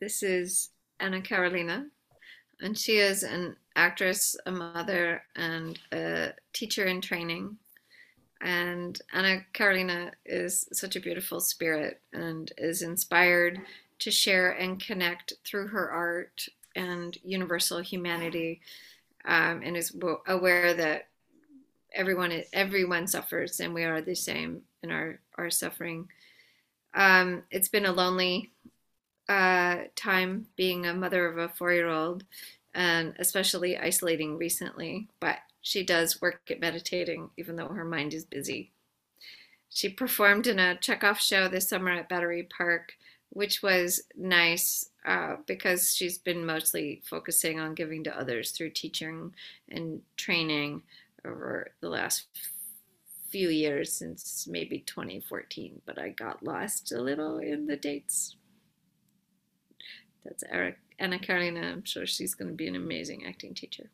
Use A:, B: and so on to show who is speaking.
A: This is Ana Carolina, and she is an actress, a mother, and a teacher in training. And Ana Carolina is such a beautiful spirit and is inspired to share and connect through her art and universal humanity, um, and is aware that everyone everyone suffers and we are the same in our our suffering. Um, it's been a lonely uh, time being a mother of a four year old and especially isolating recently, but she does work at meditating even though her mind is busy. She performed in a Chekhov show this summer at Battery Park, which was nice uh, because she's been mostly focusing on giving to others through teaching and training over the last few years since maybe 2014, but I got lost a little in the dates. That's Eric Ana Carolina. I'm sure she's going to be an amazing acting teacher.